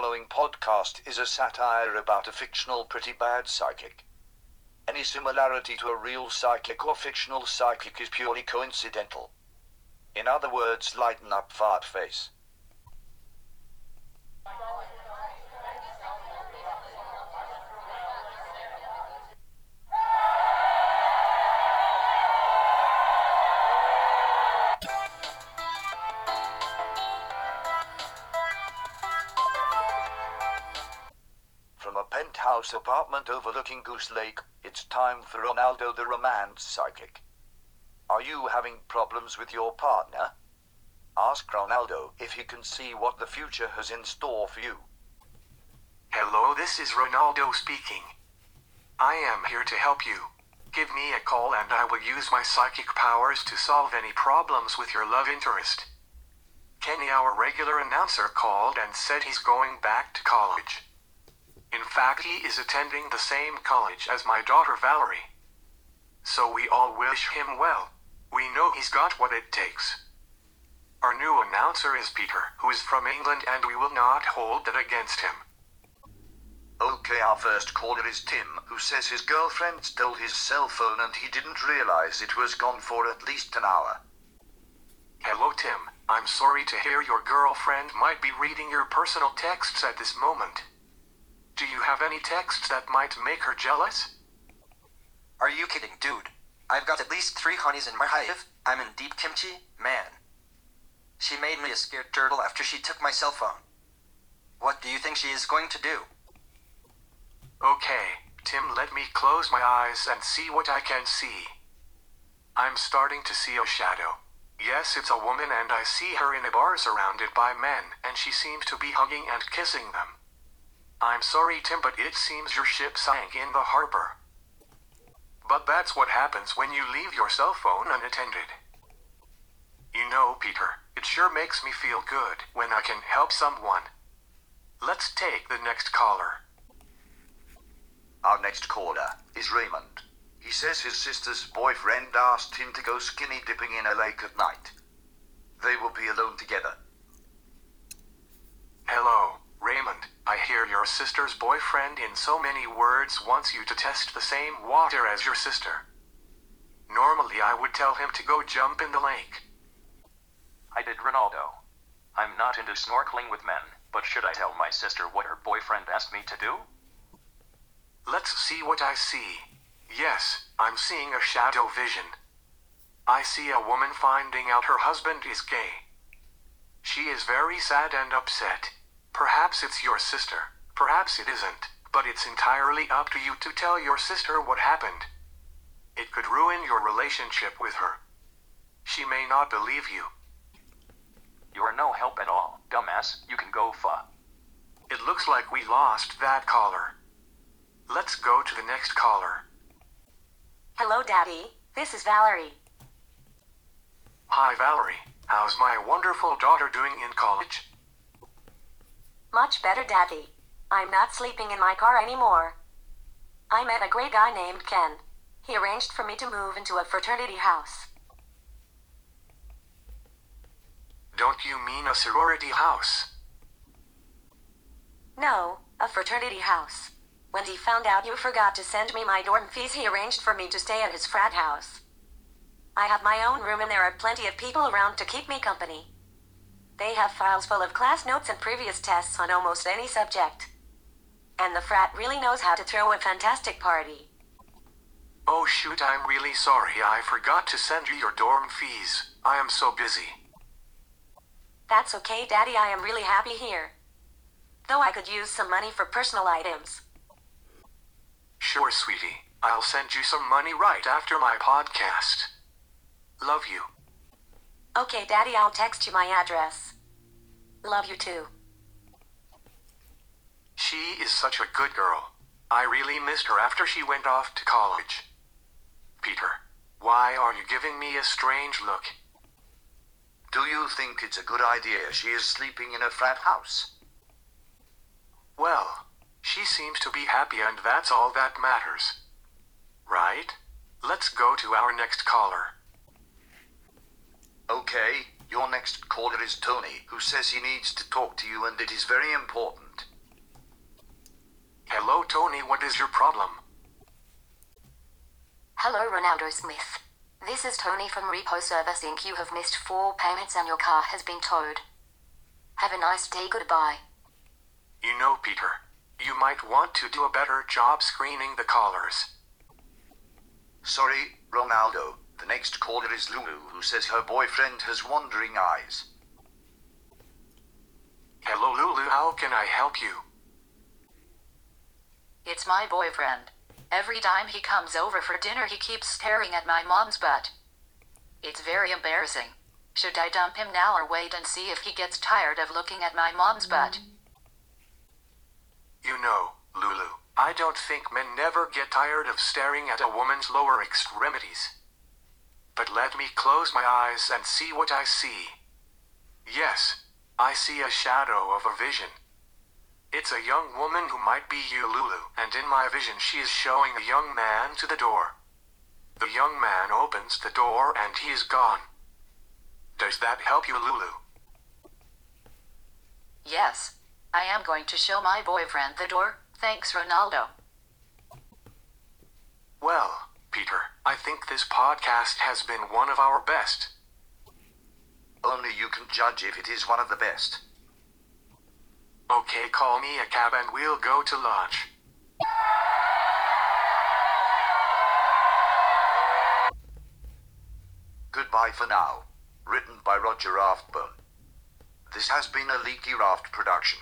following podcast is a satire about a fictional pretty bad psychic. Any similarity to a real psychic or fictional psychic is purely coincidental. In other words, lighten up fart face. Penthouse apartment overlooking Goose Lake, it's time for Ronaldo the Romance Psychic. Are you having problems with your partner? Ask Ronaldo if he can see what the future has in store for you. Hello, this is Ronaldo speaking. I am here to help you. Give me a call and I will use my psychic powers to solve any problems with your love interest. Kenny, our regular announcer, called and said he's going back to college. In fact, he is attending the same college as my daughter Valerie. So we all wish him well. We know he's got what it takes. Our new announcer is Peter, who is from England, and we will not hold that against him. Okay, our first caller is Tim, who says his girlfriend stole his cell phone and he didn't realize it was gone for at least an hour. Hello, Tim. I'm sorry to hear your girlfriend might be reading your personal texts at this moment. Do you have any texts that might make her jealous? Are you kidding, dude? I've got at least three honeys in my hive. I'm in deep kimchi, man. She made me a scared turtle after she took my cell phone. What do you think she is going to do? Okay, Tim, let me close my eyes and see what I can see. I'm starting to see a shadow. Yes, it's a woman, and I see her in a bar surrounded by men, and she seems to be hugging and kissing them. I'm sorry, Tim, but it seems your ship sank in the harbor. But that's what happens when you leave your cell phone unattended. You know, Peter, it sure makes me feel good when I can help someone. Let's take the next caller. Our next caller is Raymond. He says his sister's boyfriend asked him to go skinny dipping in a lake at night. They will be alone together. Hello, Raymond. I hear your sister's boyfriend in so many words wants you to test the same water as your sister. Normally, I would tell him to go jump in the lake. I did Ronaldo. I'm not into snorkeling with men, but should I tell my sister what her boyfriend asked me to do? Let's see what I see. Yes, I'm seeing a shadow vision. I see a woman finding out her husband is gay. She is very sad and upset. Perhaps it's your sister. Perhaps it isn't. But it's entirely up to you to tell your sister what happened. It could ruin your relationship with her. She may not believe you. You're no help at all, dumbass. You can go fa. It looks like we lost that caller. Let's go to the next caller. Hello, Daddy. This is Valerie. Hi, Valerie. How's my wonderful daughter doing in college? Much better, Daddy. I'm not sleeping in my car anymore. I met a great guy named Ken. He arranged for me to move into a fraternity house. Don't you mean a sorority house? No, a fraternity house. When he found out you forgot to send me my dorm fees, he arranged for me to stay at his frat house. I have my own room and there are plenty of people around to keep me company. They have files full of class notes and previous tests on almost any subject. And the frat really knows how to throw a fantastic party. Oh shoot, I'm really sorry. I forgot to send you your dorm fees. I am so busy. That's okay, Daddy. I am really happy here. Though I could use some money for personal items. Sure, sweetie. I'll send you some money right after my podcast. Love you. Okay, Daddy, I'll text you my address. Love you too. She is such a good girl. I really missed her after she went off to college. Peter, why are you giving me a strange look? Do you think it's a good idea she is sleeping in a frat house? Well, she seems to be happy and that's all that matters. Right? Let's go to our next caller. Okay, your next caller is Tony, who says he needs to talk to you and it is very important. Hello, Tony, what is your problem? Hello, Ronaldo Smith. This is Tony from Repo Service Inc. You have missed four payments and your car has been towed. Have a nice day. Goodbye. You know, Peter, you might want to do a better job screening the callers. Sorry, Ronaldo. The next caller is Lulu, who says her boyfriend has wandering eyes. Hello, Lulu, how can I help you? It's my boyfriend. Every time he comes over for dinner, he keeps staring at my mom's butt. It's very embarrassing. Should I dump him now or wait and see if he gets tired of looking at my mom's butt? You know, Lulu, I don't think men never get tired of staring at a woman's lower extremities. Let me close my eyes and see what I see. Yes, I see a shadow of a vision. It's a young woman who might be you, Lulu, and in my vision she is showing a young man to the door. The young man opens the door and he is gone. Does that help you, Lulu? Yes. I am going to show my boyfriend the door. Thanks, Ronaldo. Well, Peter, I think this podcast has been one of our best. Only you can judge if it is one of the best. Okay, call me a cab and we'll go to lunch. Goodbye for now. Written by Roger Raftbone. This has been a Leaky Raft production.